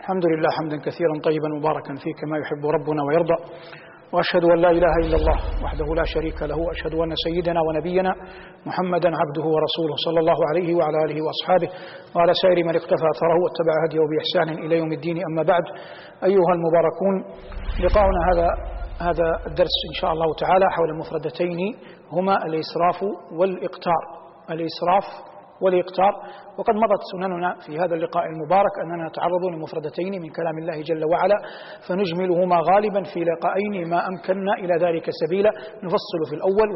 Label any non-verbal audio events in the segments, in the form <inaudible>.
الحمد لله حمدا كثيرا طيبا مباركا فيه كما يحب ربنا ويرضى. وأشهد أن لا إله إلا الله وحده لا شريك له وأشهد أن سيدنا ونبينا محمدا عبده ورسوله صلى الله عليه وعلى آله وأصحابه وعلى سائر من اقتفى أثره واتبع هديه بإحسان إلى يوم الدين. أما بعد أيها المباركون لقاؤنا هذا هذا الدرس إن شاء الله تعالى حول مفردتين هما الإسراف والإقتار. الإسراف والإقتار وقد مضت سنننا في هذا اللقاء المبارك أننا نتعرض لمفردتين من كلام الله جل وعلا فنجملهما غالبا في لقاءين ما أمكننا إلى ذلك سبيلا. نفصل في الأول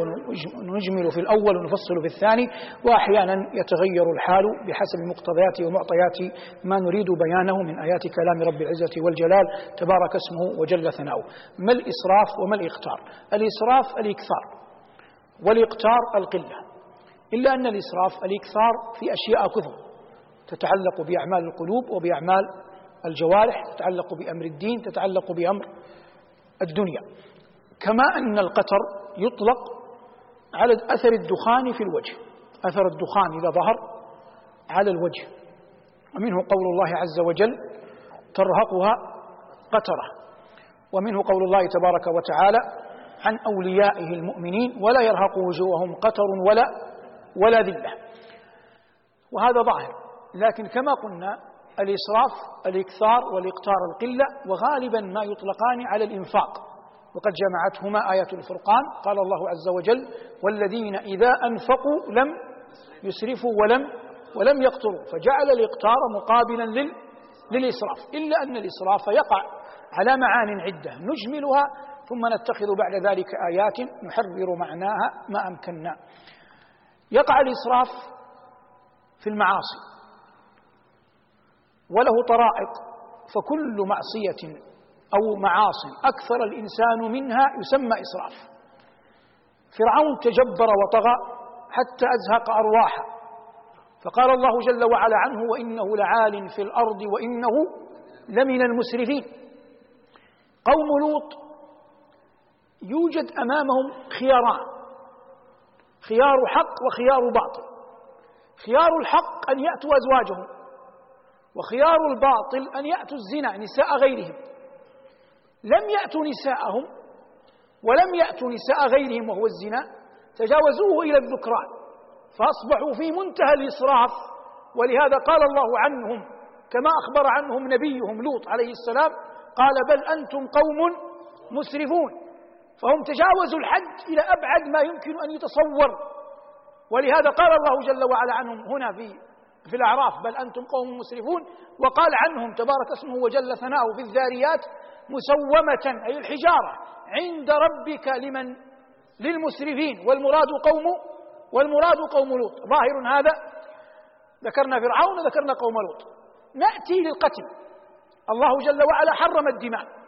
ونجمل في الأول ونفصل في الثاني. وأحيانا يتغير الحال بحسب مقتضيات ومعطيات ما نريد بيانه من آيات كلام رب العزة والجلال. تبارك اسمه وجل ثناؤه. ما الإسراف وما الإقتار الإسراف الإكثار والإقتار القلة. إلا أن الإسراف الإكثار في أشياء كثر تتعلق بأعمال القلوب وبأعمال الجوارح تتعلق بأمر الدين تتعلق بأمر الدنيا. كما أن القتر يطلق على أثر الدخان في الوجه. أثر الدخان إذا ظهر على الوجه. ومنه قول الله عز وجل ترهقها قترة. ومنه قول الله تبارك وتعالى عن أوليائه المؤمنين ولا يرهق وجوههم قتر ولا ولا ذلة وهذا ظاهر. لكن كما قلنا الإسراف الإكثار والإقتار القلة وغالبا ما يطلقان على الإنفاق. وقد جمعتهما آية الفرقان. قال الله عز وجل والذين إذا أنفقوا لم يسرفوا ولم ولم يقتروا. فجعل الإقتار مقابلا لل للإسراف. إلا أن الإسراف يقع على معان عدة. نجملها ثم نتخذ بعد ذلك آيات نحرر معناها ما أمكننا. يقع الإسراف في المعاصي وله طرائق فكل معصية أو معاص أكثر الإنسان منها يسمى إسراف. فرعون تجبر وطغى حتى أزهق أرواحه. فقال الله جل وعلا عنه وإنه لعال في الأرض وإنه لمن المسرفين. قوم لوط يوجد أمامهم خياران خيار حق وخيار باطل. خيار الحق أن يأتوا أزواجهم وخيار الباطل أن يأتوا الزنا نساء غيرهم. لم يأتوا نساءهم ولم يأتوا نساء غيرهم وهو الزنا تجاوزوه إلى الذكران فأصبحوا في منتهى الإسراف. ولهذا قال الله عنهم كما أخبر عنهم نبيهم لوط عليه السلام قال بل أنتم قوم مسرفون. فهم تجاوزوا الحد إلى أبعد ما يمكن أن يتصور. ولهذا قال الله جل وعلا عنهم هنا في في الأعراف بل أنتم قوم مسرفون وقال عنهم تبارك اسمه وجل ثناؤه في الذاريات مسومة أي الحجارة عند ربك لمن؟ للمسرفين. والمراد قوم والمراد قوم لوط. ظاهر هذا ذكرنا فرعون وذكرنا قوم لوط. نأتي للقتل. الله جل وعلا حرم الدماء.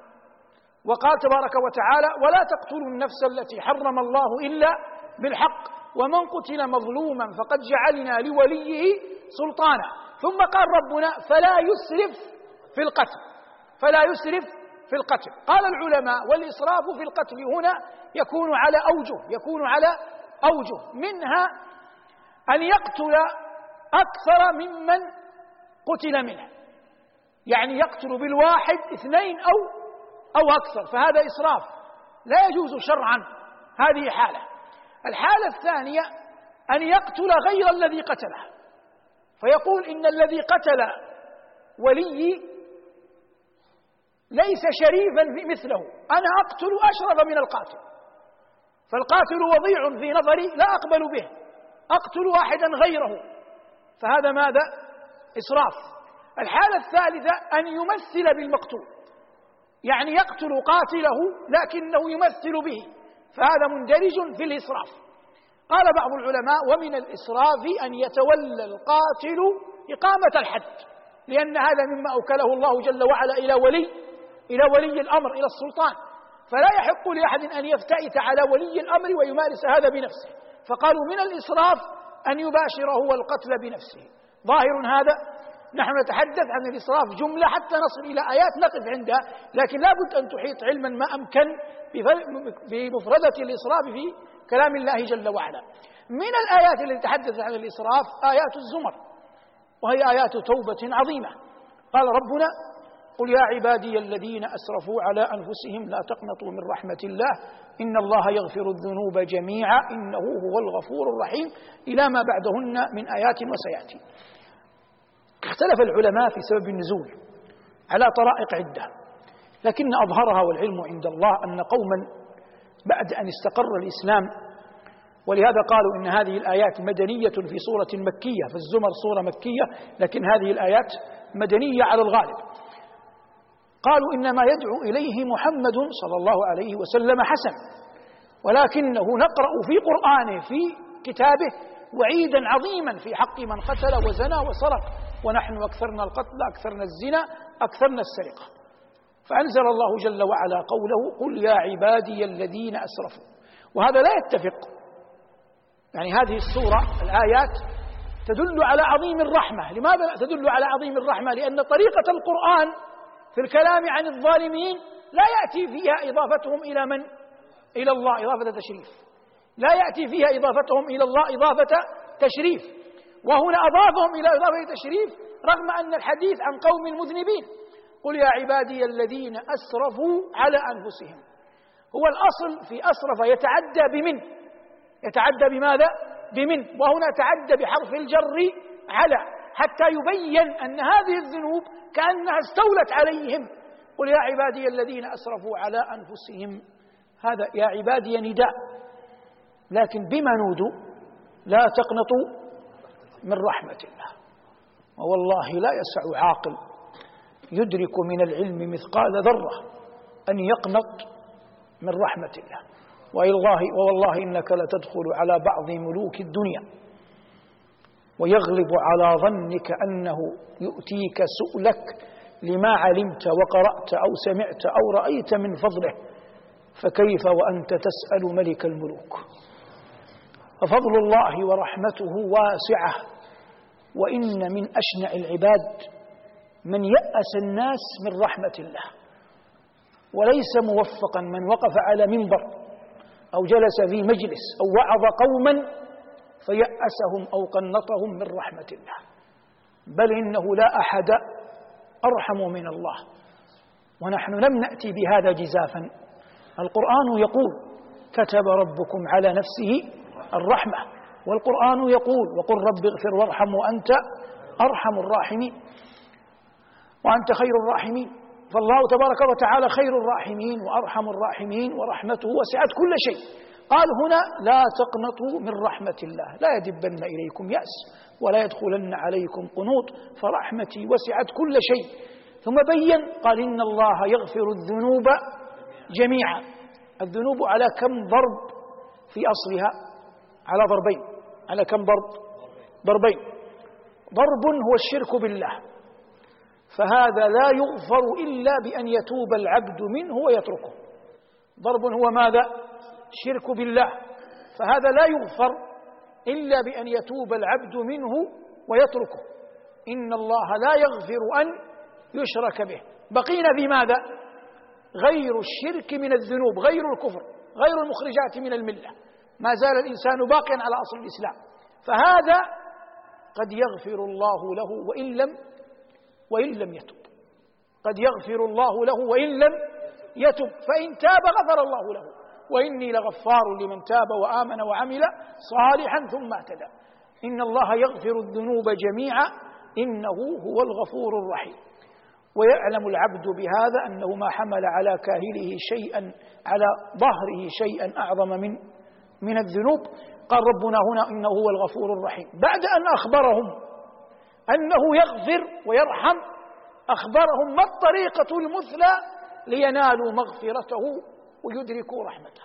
وقال تبارك وتعالى ولا تقتلوا النفس التي حرم الله إلا بالحق ومن قتل مظلوما فقد جعلنا لوليه سلطانا. ثم قال ربنا فلا يسرف في القتل فلا يسرف في القتل. قال العلماء والإسراف في القتل هنا يكون على أوجه يكون على أوجه. منها أن يقتل أكثر ممن قتل منه يعني يقتل بالواحد اثنين أو أو أكثر فهذا إسراف. لا يجوز شرعا. هذه حالة. الحالة الثانية أن يقتل غير الذي قتله. فيقول إن الذي قتل ولي ليس شريفا مثله. أنا أقتل أشرف من القاتل. فالقاتل وضيع في نظري لا أقبل به. أقتل واحدا غيره. فهذا ماذا؟ إسراف. الحالة الثالثة أن يمثل بالمقتول. يعني يقتل قاتله لكنه يمثل به فهذا مندرج في الإسراف. قال بعض العلماء ومن الإسراف أن يتولى القاتل إقامة الحد لأن هذا مما أوكله الله جل وعلا إلى ولي إلى ولي الأمر إلى السلطان. فلا يحق لأحد أن يفتئت على ولي الأمر ويمارس هذا بنفسه. فقالوا من الإسراف أن يباشر هو القتل بنفسه. ظاهر هذا نحن نتحدث عن الإسراف جملة حتى نصل إلى آيات نقف عندها لكن لا بد أن تحيط علما ما أمكن بمفردة الإسراف في كلام الله جل وعلا. من الآيات التي تحدث عن الإسراف آيات الزمر وهي آيات توبة عظيمة. قال ربنا قل يا عبادي الذين أسرفوا على أنفسهم لا تقنطوا من رحمة الله إن الله يغفر الذنوب جميعا إنه هو الغفور الرحيم إلى ما بعدهن من آيات وسيأتي. اختلف العلماء في سبب النزول على طرائق عدة لكن أظهرها والعلم عند الله أن قوما بعد أن استقر الإسلام ولهذا قالوا إن هذه الآيات مدنية في سورة مكية في الزمر سورة مكية لكن هذه الآيات مدنية على الغالب. قالوا إنما يدعو إليه محمد صلى الله عليه وسلم حسن ولكنه نقرأ في قرآنه في كتابه وعيدا عظيما في حق من قتل وزنى وسرق. ونحن أكثرنا القتل أكثرنا الزنا أكثرنا السرقة. فأنزل الله جل وعلا قوله قل يا عبادي الذين أسرفوا. وهذا لا يتفق. يعني هذه السورة الآيات تدل على عظيم الرحمة. لماذا تدل على عظيم الرحمة؟ لأن طريقة القرآن في الكلام عن الظالمين لا يأتي فيها إضافتهم إلى من؟ إلى الله إضافة تشريف. لا يأتي فيها إضافتهم إلى الله إضافة تشريف. وهنا أضافهم إلى إضافة تشريف رغم أن الحديث عن قوم المذنبين. قل يا عبادي الذين أسرفوا على أنفسهم. هو الأصل في أسرف يتعدى بمن؟ يتعدى بماذا؟ بمن. وهنا تعدى بحرف الجر على حتى يبين أن هذه الذنوب كأنها استولت عليهم. قل يا عبادي الذين أسرفوا على أنفسهم. هذا يا عبادي نداء. لكن بما نودوا لا تقنطوا من رحمة الله. ووالله لا يسع عاقل يدرك من العلم مثقال ذرة أن يقنط من رحمة الله. والله ووالله إنك لتدخل على بعض ملوك الدنيا ويغلب على ظنك أنه يؤتيك سؤلك لما علمت وقرأت أو سمعت أو رأيت من فضله. فكيف وأنت تسأل ملك الملوك؟ ففضل الله ورحمته واسعة. وإن من أشنع العباد من يأس الناس من رحمة الله. وليس موفقا من وقف على منبر أو جلس في مجلس أو وعظ قوما فيأسهم أو قنطهم من رحمة الله. بل إنه لا أحد أرحم من الله. ونحن لم نأتي بهذا جزافا. القرآن يقول كتب ربكم على نفسه الرحمة. والقرآن يقول وقل رب اغفر وارحم وأنت أرحم الراحمين. وأنت خير الراحمين. فالله تبارك وتعالى خير الراحمين وأرحم الراحمين ورحمته وسعت كل شيء. قال هنا لا تقنطوا من رحمة الله. لا يدبن إليكم يأس ولا يدخلن عليكم قنوط. فرحمتي وسعت كل شيء. ثم بين قال إن الله يغفر الذنوب جميعا. الذنوب على كم ضرب في أصلها؟ على ضربين. على كم ضرب؟ ضربين. ضرب هو الشرك بالله. فهذا لا يغفر إلا بأن يتوب العبد منه ويتركه. ضرب هو ماذا؟ شرك بالله. فهذا لا يغفر إلا بأن يتوب العبد منه ويتركه. إن الله لا يغفر أن يشرك به. بقينا في ماذا؟ غير الشرك من الذنوب غير الكفر غير المخرجات من الملة. ما زال الإنسان باقيا على أصل الإسلام. فهذا قد يغفر الله له وإن لم وإن لم يتب. قد يغفر الله له وإن لم يتب. فإن تاب غفر الله له. وإني لغفار لمن تاب وآمن وعمل صالحا ثم اهتدى. إن الله يغفر الذنوب جميعا. إنه هو الغفور الرحيم. ويعلم العبد بهذا أنه ما حمل على كاهله شيئا على ظهره شيئا أعظم من من الذنوب قال ربنا هنا إنه هو الغفور الرحيم. بعد أن أخبرهم أنه يغفر ويرحم أخبرهم ما الطريقة المثلى لينالوا مغفرته ويدركوا رحمته.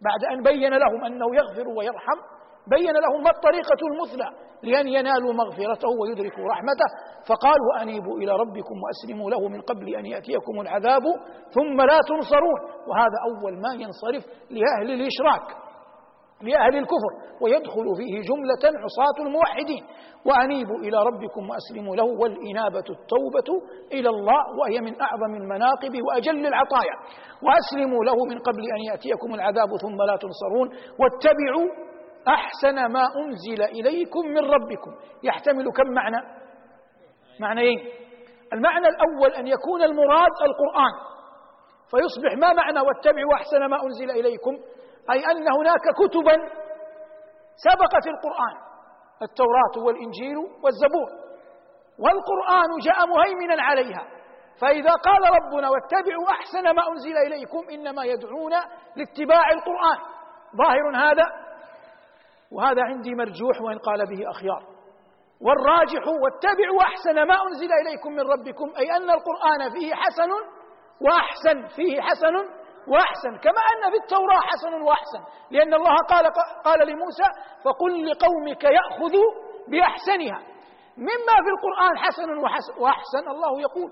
بعد أن بين لهم أنه يغفر ويرحم بين لهم ما الطريقة المثلى لأن ينالوا مغفرته ويدركوا رحمته. فقالوا أنيبوا إلى ربكم وأسلموا له من قبل أن يأتيكم العذاب ثم لا تنصرون. وهذا أول ما ينصرف لأهل الإشراك. لأهل الكفر ويدخل فيه جملة عصاة الموحدين. وأنيبوا إلى ربكم وأسلموا له والإنابة التوبة إلى الله وهي من أعظم المناقب وأجل العطايا. وأسلموا له من قبل أن يأتيكم العذاب ثم لا تنصرون. واتبعوا أحسن ما أنزل إليكم من ربكم. يحتمل كم معنى؟ معنيين. المعنى الأول أن يكون المراد القرآن. فيصبح ما معنى واتبعوا أحسن ما أنزل إليكم؟ أي أن هناك كتبا سبقت القرآن التوراة والإنجيل والزبور. والقرآن جاء مهيمنا عليها. فإذا قال ربنا واتبعوا أحسن ما أنزل إليكم إنما يدعون لاتباع القرآن. ظاهر هذا؟ وهذا عندي مرجوح وإن قال به أخيار. والراجح واتبعوا أحسن ما أنزل إليكم من ربكم أي أن القرآن فيه حسن وأحسن فيه حسن وأحسن كما أن في التوراة حسن وأحسن لأن الله قال قال لموسى فقل لقومك يأخذوا بأحسنها. مما في القرآن حسن وأحسن الله يقول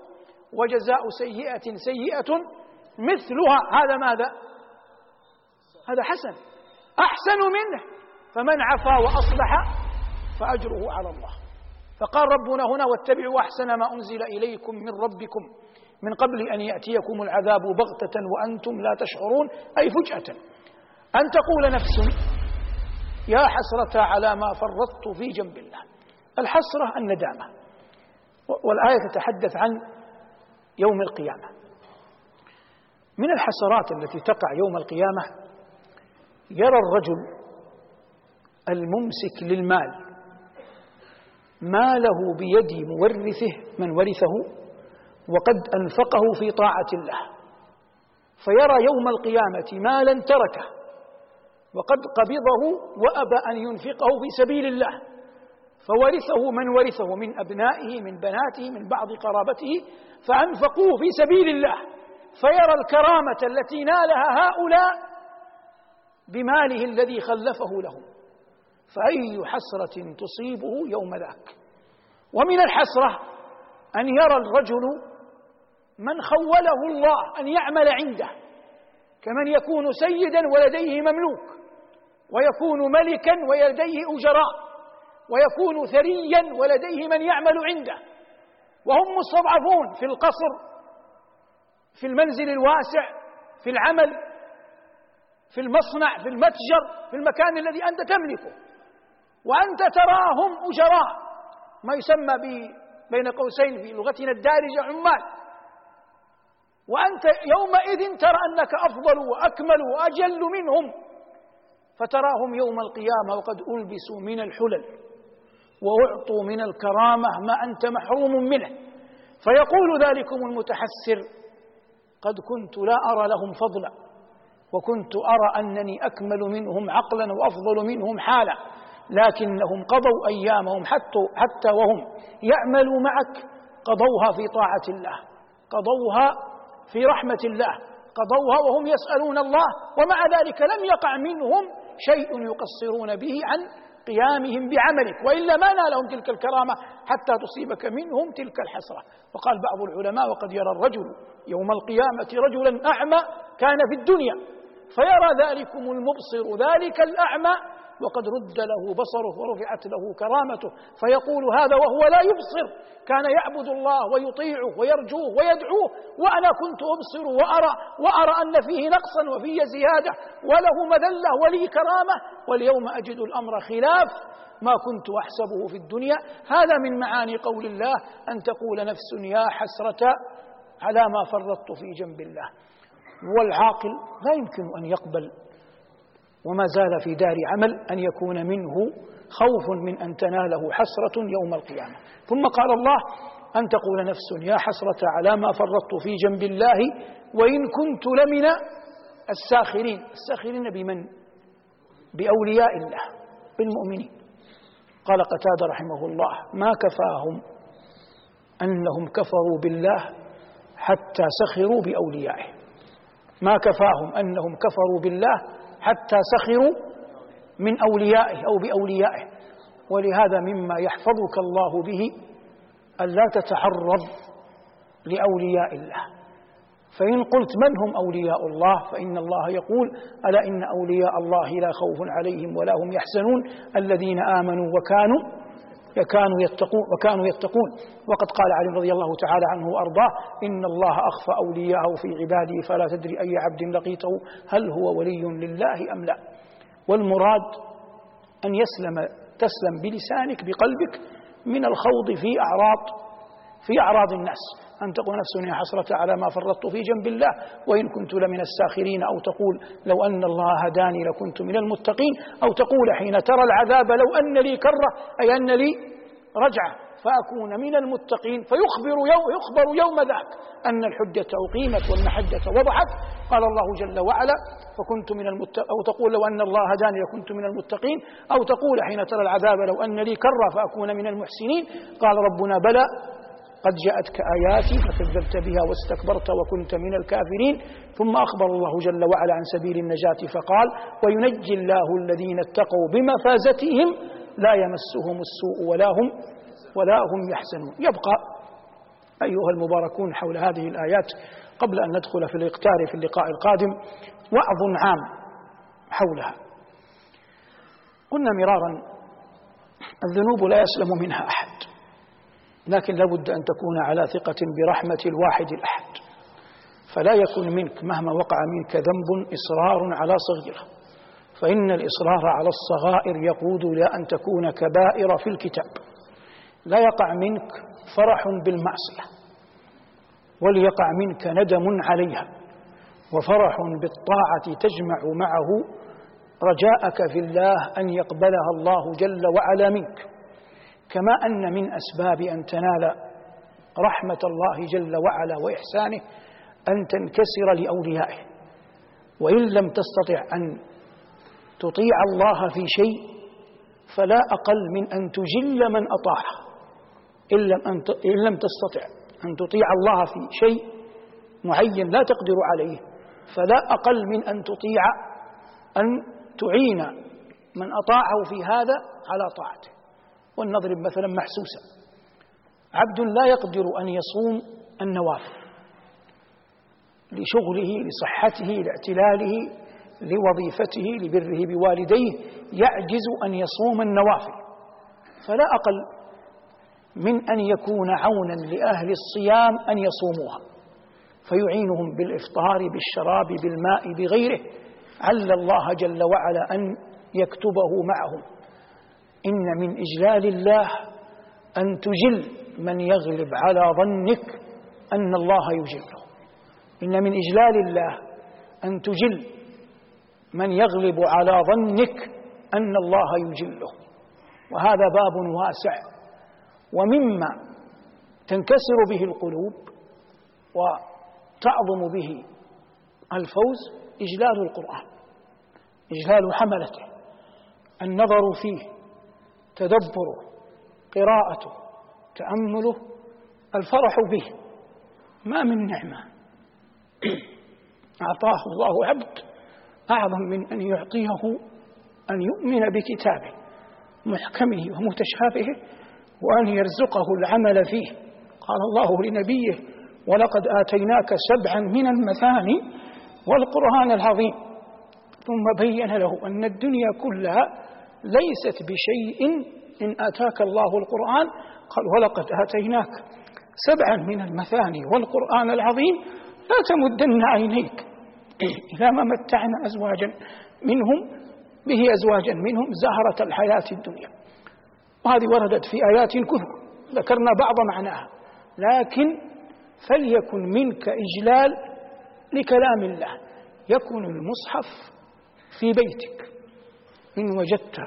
وجزاء سيئة سيئة مثلها. هذا ماذا؟ هذا حسن. أحسن منه. فمن عفا وأصلح فأجره على الله. فقال ربنا هنا واتبعوا أحسن ما أنزل إليكم من ربكم. من قبل أن يأتيكم العذاب بغتة وأنتم لا تشعرون أي فجأة. أن تقول نفس يا حسرة على ما فرطت في جنب الله. الحسرة الندامة. والآية تتحدث عن يوم القيامة. من الحسرات التي تقع يوم القيامة يرى الرجل الممسك للمال ماله بيد مورثه من ورثه وقد أنفقه في طاعة الله فيرى يوم القيامة مالا تركه وقد قبضه وأبى أن ينفقه في سبيل الله فورثه من ورثه من أبنائه من بناته من بعض قرابته فأنفقوه في سبيل الله فيرى الكرامة التي نالها هؤلاء بماله الذي خلفه لهم فأي حسرة تصيبه يوم ذاك؟ ومن الحسرة أن يرى الرجل من خوله الله أن يعمل عنده كمن يكون سيدا ولديه مملوك ويكون ملكا ولديه أجراء ويكون ثريا ولديه من يعمل عنده. وهم مستضعفون في القصر في المنزل الواسع في العمل في المصنع في المتجر في المكان الذي أنت تملكه. وأنت تراهم أجراء ما يسمى بين قوسين في لغتنا الدارجة عمال. وأنت يومئذ ترى أنك أفضل وأكمل وأجل منهم فتراهم يوم القيامة وقد ألبسوا من الحلل وأعطوا من الكرامة ما أنت محروم منه. فيقول ذلكم المتحسر قد كنت لا أرى لهم فضلا وكنت أرى أنني أكمل منهم عقلا وأفضل منهم حالا لكنهم قضوا أيامهم حتى, حتى وهم يعملوا معك قضوها في طاعة الله قضوها في رحمة الله. قضوها وهم يسألون الله ومع ذلك لم يقع منهم شيء يقصرون به عن قيامهم بعملك وإلا ما نالهم تلك الكرامة حتى تصيبك منهم تلك الحسرة. وقال بعض العلماء وقد يرى الرجل يوم القيامة رجلا أعمى كان في الدنيا فيرى ذلكم المبصر ذلك الأعمى وقد رد له بصره ورفعت له كرامته فيقول هذا وهو لا يبصر. كان يعبد الله ويطيعه ويرجوه ويدعوه وأنا كنت أبصر وأرى وأرى أن فيه نقصا وفيه زيادة وله مذلة ولي كرامة واليوم أجد الأمر خلاف. ما كنت أحسبه في الدنيا. هذا من معاني قول الله أن تقول نفس يا حسرة على ما فرطت في جنب الله. والعاقل لا يمكن أن يقبل وما زال في دار عمل أن يكون منه خوف من أن تناله حسرة يوم القيامة. ثم قال الله أن تقول نفس يا حسرة على ما فرطت في جنب الله وإن كنت لمن الساخرين. الساخرين بمن؟ بأولياء الله بالمؤمنين. قال قتادة رحمه الله ما كفاهم أنهم كفروا بالله حتى سخروا بأوليائه. ما كفاهم أنهم كفروا بالله حتى سخروا من أوليائه أو بأوليائه. ولهذا مما يحفظك الله به ألا تتعرض لأولياء الله. فإن قلت من هم أولياء الله فإن الله يقول ألا إن أولياء الله لا خوف عليهم ولا هم يحزنون. الذين آمنوا وكانوا كانوا يتقون وكانوا يتقون. وقد قال علي رضي الله تعالى عنه وأرضاه إن الله أخفى أولياءه في عباده فلا تدري أي عبد لقيته هل هو ولي لله أم لا. والمراد أن يسلم تسلم بلسانك بقلبك من الخوض في أعراض في أعراض الناس. أن تقول نفس يا حسرة على ما فرطت في جنب الله وإن كنت لمن الساخرين أو تقول لو أن الله هداني لكنت من المتقين أو تقول حين ترى العذاب لو أن لي كرة أي أن لي رجعة فأكون من المتقين. فيخبر يوم, يخبر يوم ذاك أن الحجة أقيمت والمحجة وضحت. قال الله جل وعلا فكنت من المت... أو تقول لو أن الله هداني لكنت من المتقين أو تقول حين ترى العذاب لو أن لي كرة فأكون من المحسنين. قال ربنا بلى قد جاءتك آياتي فكذبت بها واستكبرت وكنت من الكافرين. ثم أخبر الله جل وعلا عن سبيل النجاة فقال وينجي الله الذين اتقوا بمفازتهم لا يمسهم السوء ولا هم ولا هم يحزنون. يبقى أيها المباركون حول هذه الآيات قبل أن ندخل في الإقتار في اللقاء القادم وعظ عام حولها. قلنا مرارا الذنوب لا يسلم منها أحد. لكن لابد أن تكون على ثقة برحمة الواحد الأحد. فلا يكن منك مهما وقع منك ذنب إصرار على صغيره. فإن الإصرار على الصغائر يقود إلى أن تكون كبائر في الكتاب. لا يقع منك فرح بالمعصية وليقع منك ندم عليها. وفرح بالطاعة تجمع معه رجاءك في الله أن يقبلها الله جل وعلا منك. كما أن من أسباب أن تنال رحمة الله جل وعلا وإحسانه أن تنكسر لأوليائه. وإن لم تستطع أن تطيع الله في شيء فلا أقل من أن تجل من أطاعه إن لم, إن لم تستطع أن تطيع الله في شيء معين لا تقدر عليه فلا أقل من أن تطيع أن تعين من أطاعه في هذا على طاعته. ولنضرب مثلا محسوسا. عبد لا يقدر أن يصوم النوافل لشغله لصحته لاعتلاله لوظيفته لبره بوالديه. يعجز أن يصوم النوافل. فلا أقل من أن يكون عونا لأهل الصيام أن يصوموها. فيعينهم بالإفطار بالشراب بالماء بغيره. عل الله جل وعلا أن يكتبه معهم. إن من إجلال الله أن تجل من يغلب على ظنك أن الله يجله إن من إجلال الله أن تجل من يغلب على ظنك أن الله يجله وهذا باب واسع ومما تنكسر به القلوب وتعظم به الفوز إجلال القرآن إجلال حملته النظر فيه تدبره قراءته تأمله الفرح به. ما من نعمة. <clears throat> أعطاه الله عبد أعظم من أن يعطيه أن يؤمن بكتابه محكمه ومتشابهه وأن يرزقه العمل فيه. قال الله لنبيه ولقد آتيناك سبعا من المثاني والقرآن العظيم. ثم بين له أن الدنيا كلها ليست بشيء إن آتاك الله القرآن. قال ولقد آتيناك سبعا من المثاني والقرآن العظيم لا تمدن عينيك. <clears throat> إلى ما متعنا أزواجا منهم به أزواجا منهم زهرة الحياة الدنيا. وهذه وردت في آيات كثر ذكرنا بعض معناها. لكن فليكن منك إجلال لكلام الله. يكون المصحف في بيتك. إن وجدت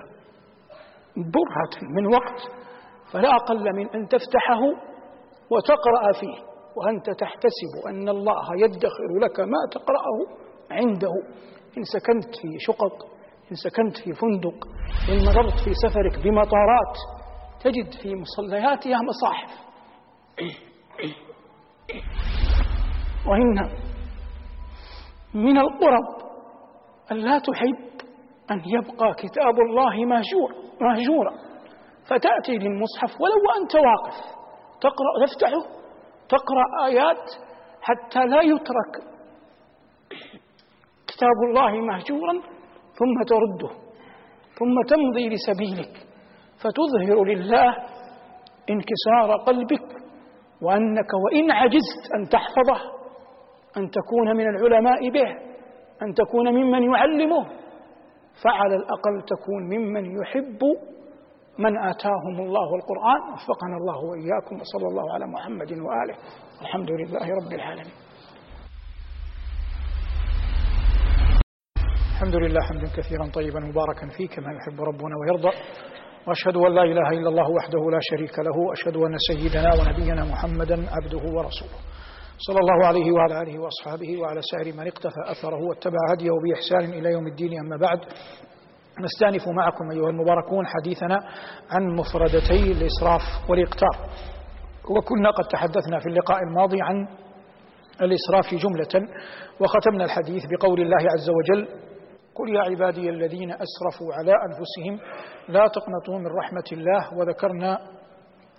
برهة من وقت فلا أقل من أن تفتحه وتقرأ فيه وأنت تحتسب أن الله يدخر لك ما تقرأه عنده. إن سكنت في شقق إن سكنت في فندق إن مررت في سفرك بمطارات تجد في مصلياتها مصاحف. وإن من القرب أن لا تحب أن يبقى كتاب الله مهجور مهجورا. فتأتي للمصحف ولو وأنت واقف. تقرأ تفتحه تقرأ آيات حتى لا يترك كتاب الله مهجورا ثم ترده ثم تمضي لسبيلك. فتظهر لله انكسار قلبك وأنك وإن عجزت أن تحفظه أن تكون من العلماء به أن تكون ممن يعلمه. فعلى الأقل تكون ممن يحب من آتاهم الله القرآن وفقنا الله وإياكم وصلى الله على محمد وآله. الحمد لله رب العالمين. الحمد لله حمدا كثيرا طيبا مباركا فيه كما يحب ربنا ويرضى. وأشهد أن لا إله إلا الله وحده لا شريك له وأشهد أن سيدنا ونبينا محمدا عبده ورسوله. صلى الله عليه وعلى آله وأصحابه وعلى سائر من اقتفى أثره واتبع هديه بإحسان إلى يوم الدين. أما بعد نستأنف معكم أيها المباركون حديثنا عن مفردتي الإسراف والإقتار. وكنا قد تحدثنا في اللقاء الماضي عن الإسراف جملة وختمنا الحديث بقول الله عز وجل قل يا عبادي الذين أسرفوا على أنفسهم لا تقنطوا من رحمة الله. وذكرنا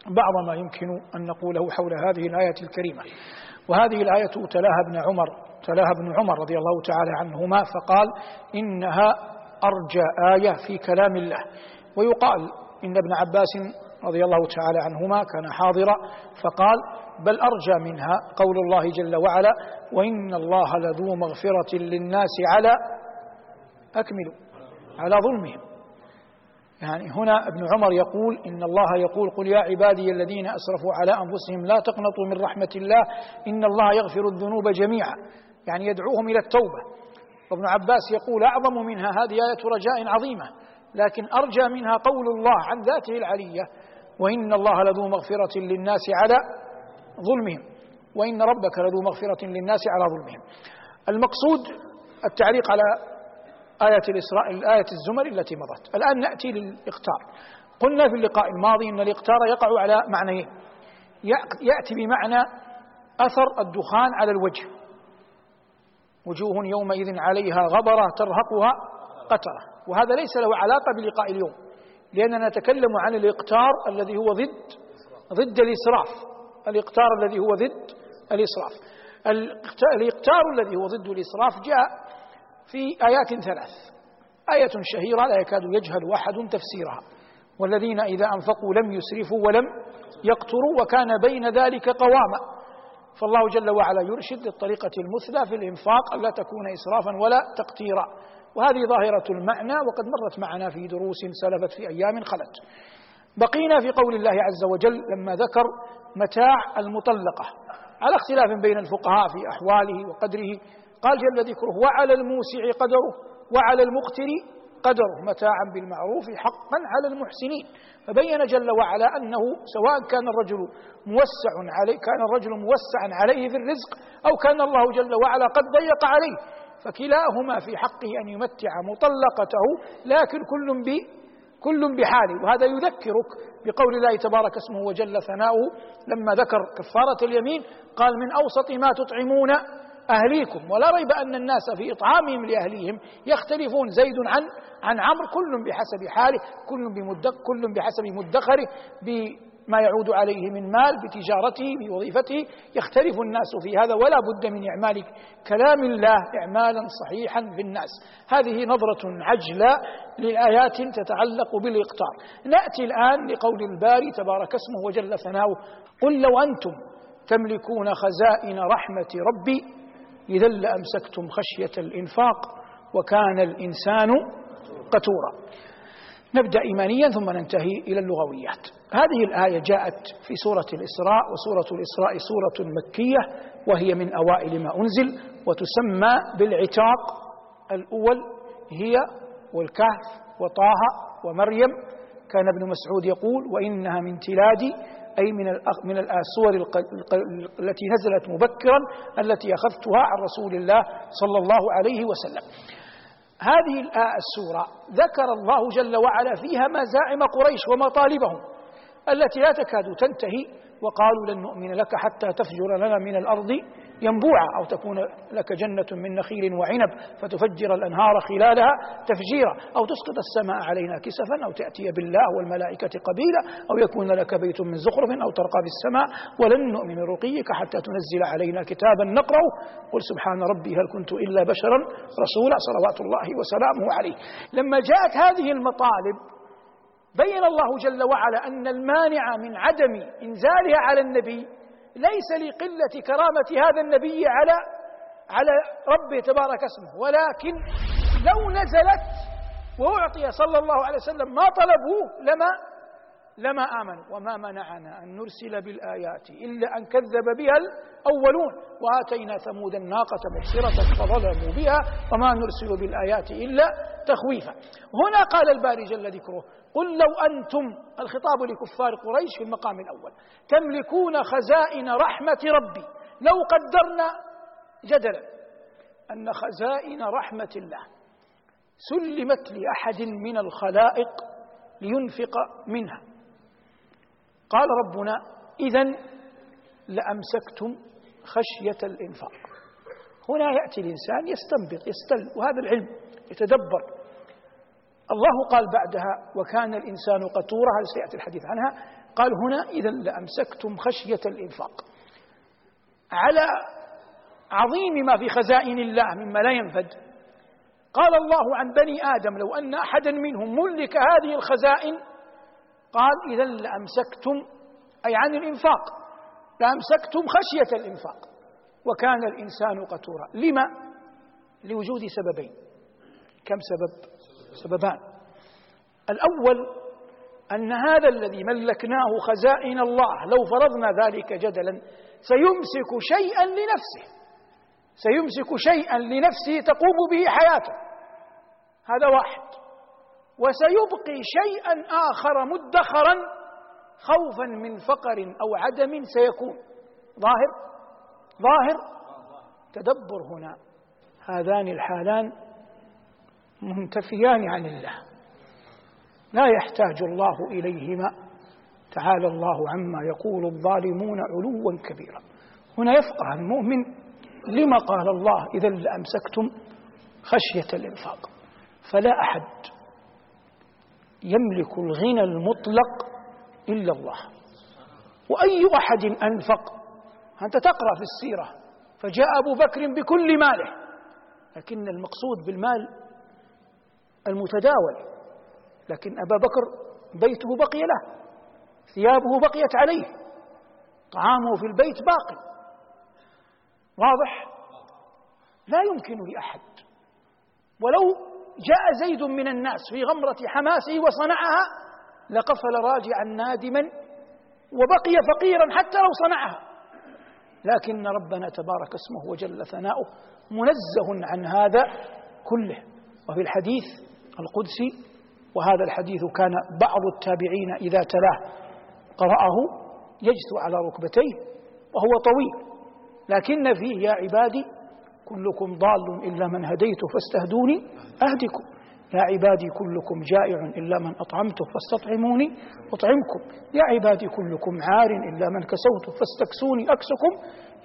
بعض ما يمكن أن نقوله حول هذه الآية الكريمة. وهذه الآية تلاها ابن عمر تلاها ابن عمر رضي الله تعالى عنهما فقال إنها أرجى آية في كلام الله. ويقال إن ابن عباس رضي الله تعالى عنهما كان حاضرا فقال بل أرجى منها قول الله جل وعلا وإن الله لذو مغفرة للناس على أكملوا على ظلمهم. يعني هنا ابن عمر يقول إن الله يقول قل يا عبادي الذين أسرفوا على أنفسهم لا تقنطوا من رحمة الله إن الله يغفر الذنوب جميعا. يعني يدعوهم إلى التوبة. وابن عباس يقول أعظم منها هذه آية رجاء عظيمة لكن أرجى منها قول الله عن ذاته العلية. وإن الله لذو مغفرة للناس على ظلمهم. وإن ربك لذو مغفرة للناس على ظلمهم. المقصود التعليق على آية الإسراء الآية الزمر التي مضت. الآن نأتي للإقتار. قلنا في اللقاء الماضي أن الإقتار يقع على معنيين. يأتي بمعنى أثر الدخان على الوجه. وجوه يومئذ عليها غبرة ترهقها قترة. وهذا ليس له علاقة بلقاء اليوم. لأننا نتكلم عن الإقتار الذي هو ضد ضد الإسراف. الإقتار الذي هو ضد الإسراف. الإقتار الذي هو ضد الإسراف جاء في آيات ثلاث. آية شهيرة لا يكاد يجهل أحد تفسيرها. والذين إذا أنفقوا لم يسرفوا ولم يقتروا وكان بين ذلك قواما فالله جل وعلا يرشد للطريقة المثلى في الإنفاق ألا تكون إسرافا ولا تقتيرا. وهذه ظاهرة المعنى وقد مرت معنا في دروس سلفت في أيام خلت. بقينا في قول الله عز وجل لما ذكر متاع المطلقة. على اختلاف بين الفقهاء في أحواله وقدره قال جل ذكره وعلى الموسع قدره وعلى المقتر قدره متاعا بالمعروف حقا على المحسنين. فبين جل وعلا أنه سواء كان الرجل موسع عليه كان الرجل موسعا عليه في الرزق أو كان الله جل وعلا قد ضيق عليه فكلاهما في حقه أن يمتع مطلقته لكن كل ب كل بحاله. وهذا يذكرك بقول الله تبارك اسمه وجل ثناؤه لما ذكر كفارة اليمين قال من أوسط ما تطعمون أهليكم. ولا ريب أن الناس في إطعامهم لأهليهم يختلفون. زيد عن عن عمرو كل بحسب حاله كل بمدخ كل بحسب مدخره بما يعود عليه من مال بتجارته بوظيفته. يختلف الناس في هذا ولا بد من إعمال كلام الله إعمالا صحيحا في الناس. هذه نظرة عجلة لآيات تتعلق بالإقطار نأتي الآن لقول الباري تبارك اسمه وجل ثناؤه قل لو أنتم تملكون خزائن رحمة ربي إذا لأمسكتم خشية الإنفاق وكان الإنسان قتورا. نبدأ إيمانيا ثم ننتهي إلى اللغويات. هذه الآية جاءت في سورة الإسراء وسورة الإسراء سورة مكية وهي من أوائل ما أنزل وتسمى بالعتاق الأول هي والكهف وطه ومريم. كان ابن مسعود يقول وإنها من تلاد أي من من السور التي نزلت مبكرا التي أخذتها عن رسول الله صلى الله عليه وسلم. هذه السورة ذكر الله جل وعلا فيها مزاعم قريش ومطالبهم التي لا تكاد تنتهي وقالوا لن نؤمن لك حتى تفجر لنا من الأرض ينبوعا أو تكون لك جنة من نخيل وعنب فتفجر الأنهار خلالها تفجيرا أو تسقط السماء علينا كسفا أو تأتي بالله والملائكة قبيلا أو يكون لك بيت من زخرف أو ترقى في السماء ولن نؤمن رقيك حتى تنزل علينا كتابا نقرأ قل سبحان ربي هل كنت إلا بشرا رسولا صلوات الله وسلامه عليه لما جاءت هذه المطالب بين الله جل وعلا أن المانع من عدم إنزالها على النبي ليس لقلة كرامة هذا النبي على على ربه تبارك اسمه ولكن لو نزلت وأعطي صلى الله عليه وسلم ما طلبوه لما لما آمنوا. وما منعنا أن نرسل بالآيات إلا أن كذب بها الأولون. وآتينا ثمود الناقة مبصرة فظلموا بها وما نرسل بالآيات إلا تخويفا. هنا قال الباري جل ذكره قل لو أنتم الخطاب لكفار قريش في المقام الأول. تملكون خزائن رحمة ربي. لو قدرنا جدلا أن خزائن رحمة الله سلمت لأحد من الخلائق لينفق منها. قال ربنا إذا لأمسكتم خشية الإنفاق. هنا يأتي الإنسان يستنبط يستل وهذا العلم يتدبر. الله قال بعدها وكان الإنسان قتورا هذا سيأتي الحديث عنها. قال هنا إذا لأمسكتم خشية الإنفاق. على عظيم ما في خزائن الله مما لا ينفد. قال الله عن بني آدم لو أن أحدا منهم ملك هذه الخزائن قال إذا لأمسكتم أي عن الإنفاق لأمسكتم خشية الإنفاق. وكان الإنسان قتورا. لما؟ لوجود سببين. كم سبب؟ سببان. الأول أن هذا الذي ملكناه خزائن الله لو فرضنا ذلك جدلا سيمسك شيئا لنفسه. سيمسك شيئا لنفسه تقوم به حياته. هذا واحد. وسيبقي شيئا آخر مدخرا خوفا من فقر أو عدم سيكون. ظاهر؟ ظاهر؟ تدبر هنا. هذان الحالان منتفيان عن الله. لا يحتاج الله إليهما. تعالى الله عما يقول الظالمون علوا كبيرا. هنا يفقه المؤمن لما قال الله إذا لأمسكتم خشية الإنفاق. فلا أحد يملك الغنى المطلق إلا الله. وأي أحد أنفق. أنت تقرأ في السيرة. فجاء أبو بكر بكل ماله. لكن المقصود بالمال المتداول لكن أبا بكر بيته بقي له ثيابه بقيت عليه طعامه في البيت باقي. واضح؟ لا يمكن لأحد. ولو جاء زيد من الناس في غمرة حماسه وصنعها لقفل راجعا نادما وبقي فقيرا حتى لو صنعها. لكن ربنا تبارك اسمه وجل ثناؤه منزه عن هذا كله. وفي الحديث القدسي وهذا الحديث كان بعض التابعين إذا تلاه قرأه يجثو على ركبتيه وهو طويل. لكن فيه يا عبادي كلكم ضال إلا من هديته فاستهدوني أهدكم يا عبادي كلكم جائع إلا من أطعمته فاستطعموني أطعمكم. يا عبادي كلكم عار إلا من كسوته فاستكسوني أكسكم.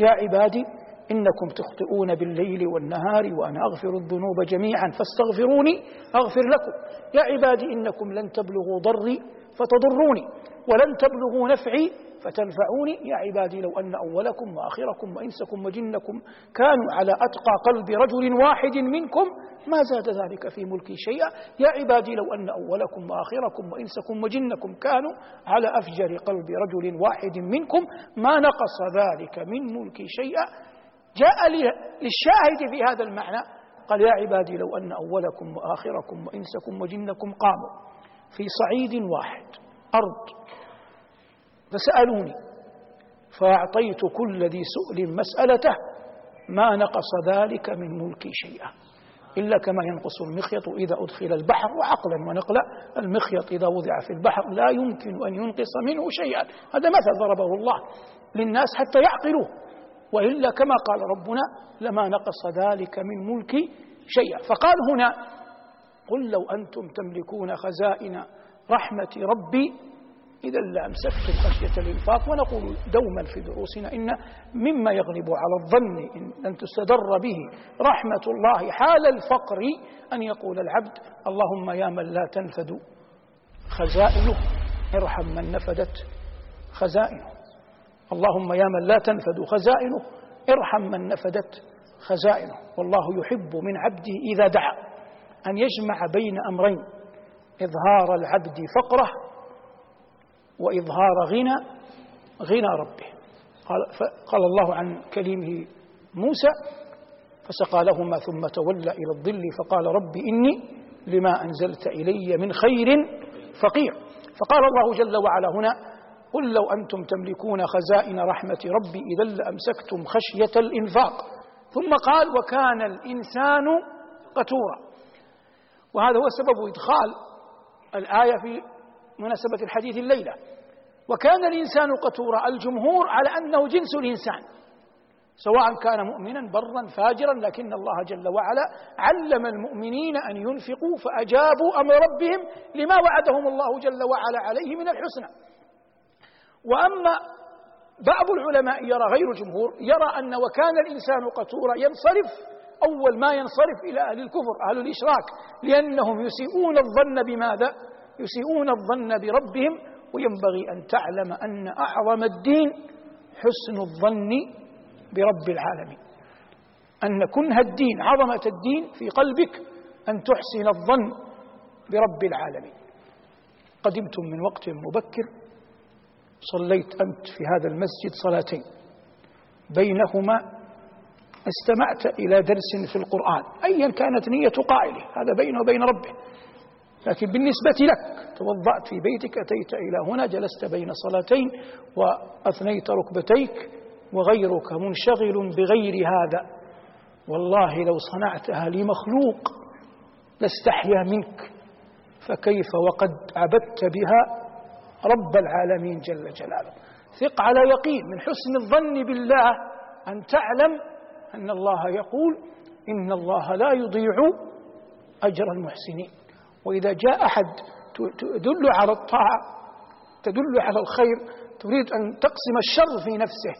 يا عبادي إنكم تخطئون بالليل والنهار وأنا أغفر الذنوب جميعا فاستغفروني أغفر لكم. يا عبادي إنكم لن تبلغوا ضري فتضروني ولن تبلغوا نفعي فتنفعوني. يا عبادي لو أن أولكم وآخركم وإنسكم وجنكم كانوا على أتقى قلب رجل واحد منكم ما زاد ذلك في ملكي شيئا. يا عبادي لو أن أولكم وآخركم وإنسكم وجنكم كانوا على أفجر قلب رجل واحد منكم ما نقص ذلك من ملكي شيئا. جاء للشاهد في هذا المعنى قال يا عبادي لو أن أولكم وآخركم وإنسكم وجنكم قاموا في صعيد واحد أرض. فسألوني فأعطيت كل ذي سؤل مسألته ما نقص ذلك من ملكي شيئا إلا كما ينقص المخيط إذا أدخل البحر وعقلا ونقلا المخيط إذا وضع في البحر لا يمكن أن ينقص منه شيئا. هذا مثل ضربه الله للناس حتى يعقلوه. وإلا كما قال ربنا لما نقص ذلك من ملكي شيئا. فقال هنا قل لو أنتم تملكون خزائن رحمة ربي إذا لأمسكتم خشية الإنفاق ونقول دوما في دروسنا إن مما يغلب على الظن إن لن تستدر به رحمة الله حال الفقر أن يقول العبد اللهم يا من لا تنفد خزائنه إرحم من نفدت خزائنه. اللهم يا من لا تنفد خزائنه ارحم من نفدت خزائنه. والله يحب من عبده إذا دعا. أن يجمع بين أمرين إظهار العبد فقره وإظهار غنى غنى ربه. قال, قال الله عن كليمه موسى فسقى لهما ثم تولى إلى الظل فقال رب إني لما أنزلت إلي من خير فقير. فقال الله جل وعلا هنا قل لو أنتم تملكون خزائن رحمة ربي إذا لأمسكتم خشية الإنفاق. ثم قال وكان الإنسان قتورا. وهذا هو سبب إدخال الآية في مناسبة الحديث الليلة. وكان الإنسان قتورا الجمهور على أنه جنس الإنسان. سواء كان مؤمنا برا فاجرا لكن الله جل وعلا علم المؤمنين أن ينفقوا فأجابوا أمر ربهم لما وعدهم الله جل وعلا عليه من الحسنى. وأما بعض العلماء يرى غير الجمهور يرى أن وكان الإنسان قتورا ينصرف أول ما ينصرف إلى أهل الكفر أهل الإشراك لأنهم يسيئون الظن بماذا؟ يسيئون الظن بربهم وينبغي أن تعلم أن أعظم الدين حسن الظن برب العالمين. أن كنه الدين عظمة الدين في قلبك أن تحسن الظن برب العالمين. قدمتم من وقت مبكر. صليت أنت في هذا المسجد صلاتين. بينهما استمعت إلى درس في القرآن. أيا كانت نية قائلة هذا بينه وبين ربه. لكن بالنسبة لك توضأت في بيتك أتيت إلى هنا جلست بين صلاتين وأثنيت ركبتيك وغيرك منشغل بغير هذا. والله لو صنعتها لمخلوق لاستحيا منك. فكيف وقد عبدت بها؟ رب العالمين جل جلاله. ثق على يقين من حسن الظن بالله أن تعلم أن الله يقول إن الله لا يضيع أجر المحسنين. وإذا جاء أحد تدل على الطاعة تدل على الخير تريد أن تقسم الشر في نفسه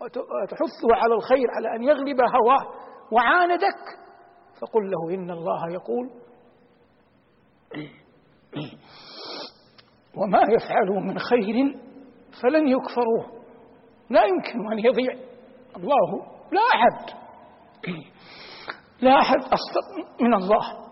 وتحثه على الخير على أن يغلب هواه وعاندك فقل له إن الله يقول وما يفعلوا من خير فلن يكفروه. لا يمكن أن يضيع. الله لا أحد لا أحد أصدق من الله.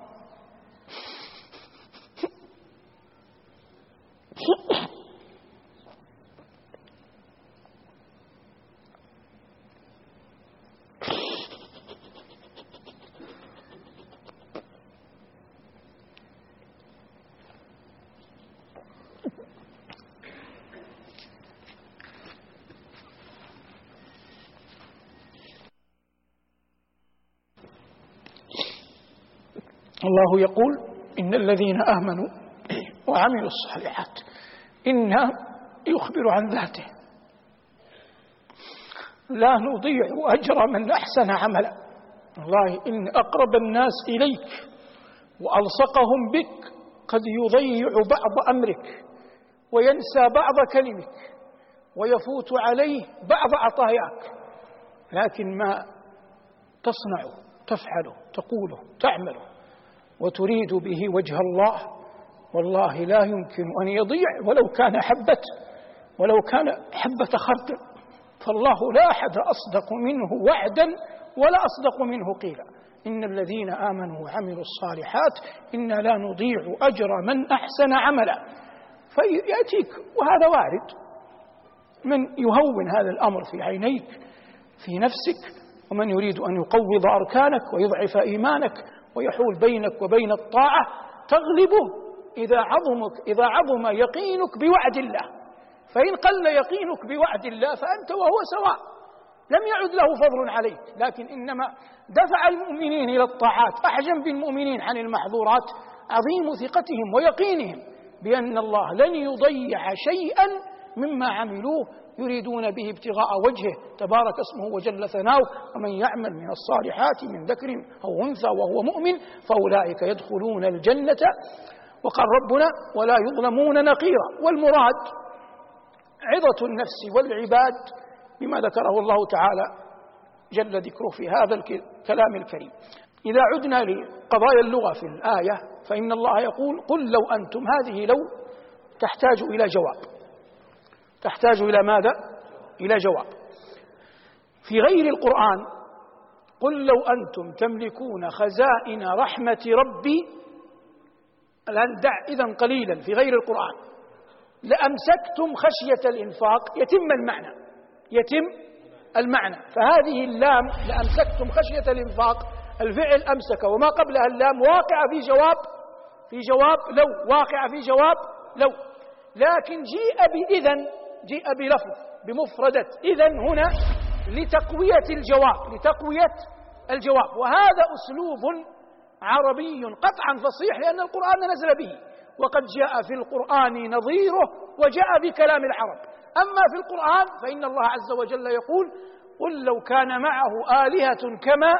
الله يقول إن الذين آمنوا <clears throat> وعملوا الصالحات إنا يخبر عن ذاته. لا نضيع أجر من أحسن عملا. والله إن أقرب الناس إليك وألصقهم بك قد يضيع بعض أمرك وينسى بعض كلمك ويفوت عليه بعض عطاياك. لكن ما تصنعه تفعله تقوله تعمله وتريد به وجه الله والله لا يمكن أن يضيع ولو كان حبة ولو كان حبة خردل فالله لا أحد أصدق منه وعدا ولا أصدق منه قيلا. إن الذين آمنوا وعملوا الصالحات إنا لا نضيع أجر من أحسن عملا. فيأتيك وهذا وارد من يهون هذا الأمر في عينيك في نفسك ومن يريد أن يقوض أركانك ويضعف إيمانك ويحول بينك وبين الطاعة تغلبه إذا عظمك إذا عظم يقينك بوعد الله. فإن قل يقينك بوعد الله فأنت وهو سواء. لم يعد له فضل عليك لكن إنما دفع المؤمنين إلى الطاعات. أحجم بالمؤمنين عن المحظورات عظيم ثقتهم ويقينهم بأن الله لن يضيع شيئا مما عملوه يريدون به ابتغاء وجهه. تبارك اسمه وجل ثناؤه. ومن يعمل من الصالحات من ذكر أو أنثى وهو مؤمن فأولئك يدخلون الجنة. وقال ربنا ولا يظلمون نقيرا. والمراد عظة النفس والعباد بما ذكره الله تعالى جل ذكره في هذا الكلام الكريم. إذا عدنا لقضايا اللغة في الآية فإن الله يقول قل لو أنتم هذه لو تحتاج إلى جواب. تحتاج إلى ماذا؟ إلى جواب. في غير القرآن قل لو أنتم تملكون خزائن رحمة ربي الآن دع إذا قليلا في غير القرآن. لأمسكتم خشية الإنفاق يتم المعنى. يتم المعنى. فهذه اللام لأمسكتم خشية الإنفاق الفعل أمسك. وما قبلها اللام واقعة في جواب في جواب لو واقعة في جواب لو. لكن جيء بإذن. جيء بلفظ بمفردة. إذن هنا لتقوية الجواب لتقوية الجواب. وهذا أسلوب عربي قطعا فصيح لأن القرآن نزل به. وقد جاء في القرآن نظيره وجاء بكلام العرب. أما في القرآن فإن الله عز وجل يقول قل لو كان معه آلهة كما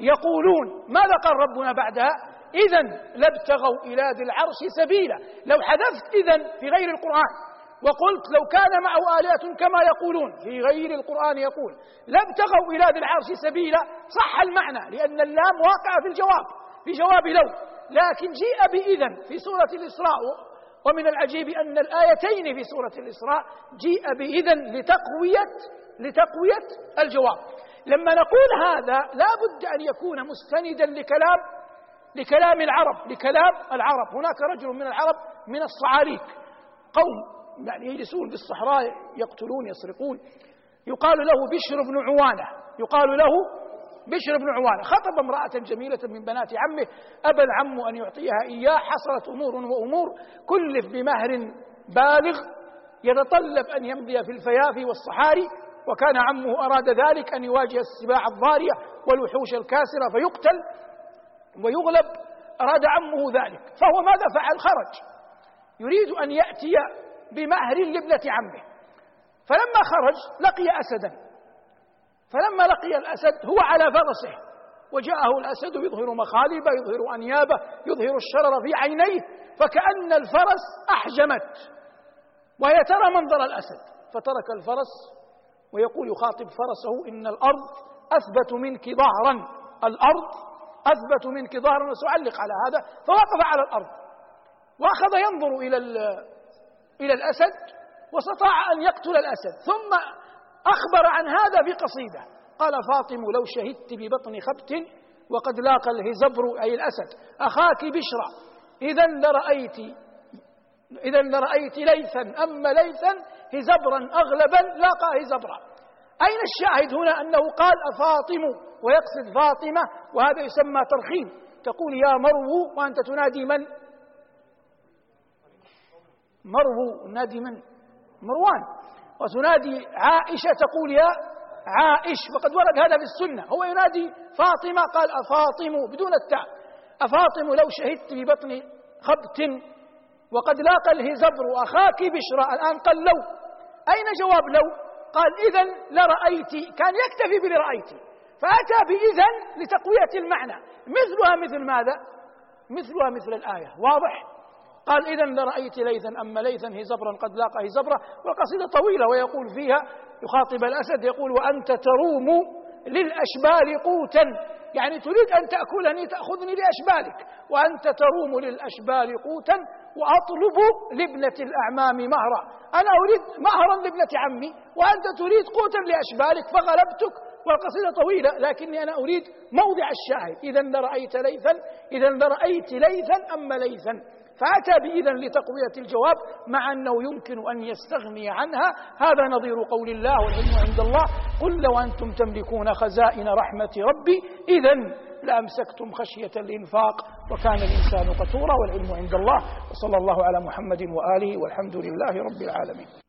يقولون ماذا قال ربنا بعدها؟ إذا لابتغوا إلى ذي العرش سبيلا. لو حذفت إذا في غير القرآن وقلت لو كان معه آلهة كما يقولون في غير القرآن يقول لابتغوا إلى ذي العرش سبيلا صح المعنى لأن اللام واقعة في الجواب في جواب لو. لكن جيء بإذن في سورة الإسراء ومن العجيب أن الآيتين في سورة الإسراء جيء بإذن لتقوية لتقوية الجواب. لما نقول هذا لا بد أن يكون مستندا لكلام لكلام العرب لكلام العرب. هناك رجل من العرب من الصعاليك قوم يعني يجلسون بالصحراء يقتلون يسرقون. يقال له بشر بن عوانة. يقال له بشر بن عوانة. خطب امرأة جميلة من بنات عمه. أبى العم أن يعطيها إياه. حصلت أمور وأمور. كلف بمهر بالغ. يتطلب أن يمضي في الفيافي والصحاري. وكان عمه أراد ذلك أن يواجه السباع الضارية والوحوش الكاسرة فيقتل ويغلب. أراد عمه ذلك. فهو ماذا فعل؟ خرج. يريد أن يأتي بمهر لابنة عمه. فلما خرج لقي أسدا. فلما لقي الأسد هو على فرسه. وجاءه الأسد يظهر مخالبه يظهر أنيابه يظهر الشرر في عينيه. فكأن الفرس أحجمت. وهي ترى منظر الأسد. فترك الفرس ويقول يخاطب فرسه إن الأرض أثبت منك ظهرا. الأرض أثبت منك ظهرا. وسأعلق على هذا. فوقف على الأرض. وأخذ ينظر إلى إلى الأسد واستطاع أن يقتل الأسد. ثم أخبر عن هذا بقصيدة. قال فاطم لو شهدت ببطن خبت وقد لاقى الهزبر أي الأسد. أخاك بشرى. إذا لرأيت إذا لرأيت ليثا. أما ليثا هزبرا أغلبا لاقى هزبرا. أين الشاهد هنا أنه قال أفاطم ويقصد فاطمة وهذا يسمى ترخيم. تقول يا مرو وأنت تنادي من؟ مرو نادي من؟ مروان. وتنادي عائشة تقول يا عائش وقد ورد هذا في السنة. هو ينادي فاطمة قال أفاطم بدون التاء. أفاطم لو شهدت ببطن خبت وقد لاقى الهزبر أخاك بشرى الآن قال لو. أين جواب لو؟ قال إذا لرأيت كان يكتفي بلرأيت. فأتى بإذن لتقوية المعنى. مثلها مثل ماذا؟ مثلها مثل الآية. واضح؟ قال إذا لرأيت ليثا أما ليثا هزبرا قد لاقى هزبرا وقصيدة طويلة ويقول فيها يخاطب الأسد يقول وأنت تروم للأشبال قوتا. يعني تريد أن تأكلني تأخذني لأشبالك. وأنت تروم للأشبال قوتا وأطلب لابنة الأعمام مهرا. أنا أريد مهرا لابنة عمي وأنت تريد قوتا لأشبالك فغلبتك. والقصيدة طويلة لكني أنا أريد موضع الشاهد. إذا لرأيت ليثا إذا لرأيت ليثا أما ليثا. فأتى بإذن لتقوية الجواب مع أنه يمكن أن يستغني عنها. هذا نظير قول الله والعلم عند الله. قل لو أنتم تملكون خزائن رحمة ربي إذا لأمسكتم خشية الإنفاق وكان الإنسان قتورا والعلم عند الله. وصلى الله على محمد وآله والحمد لله رب العالمين.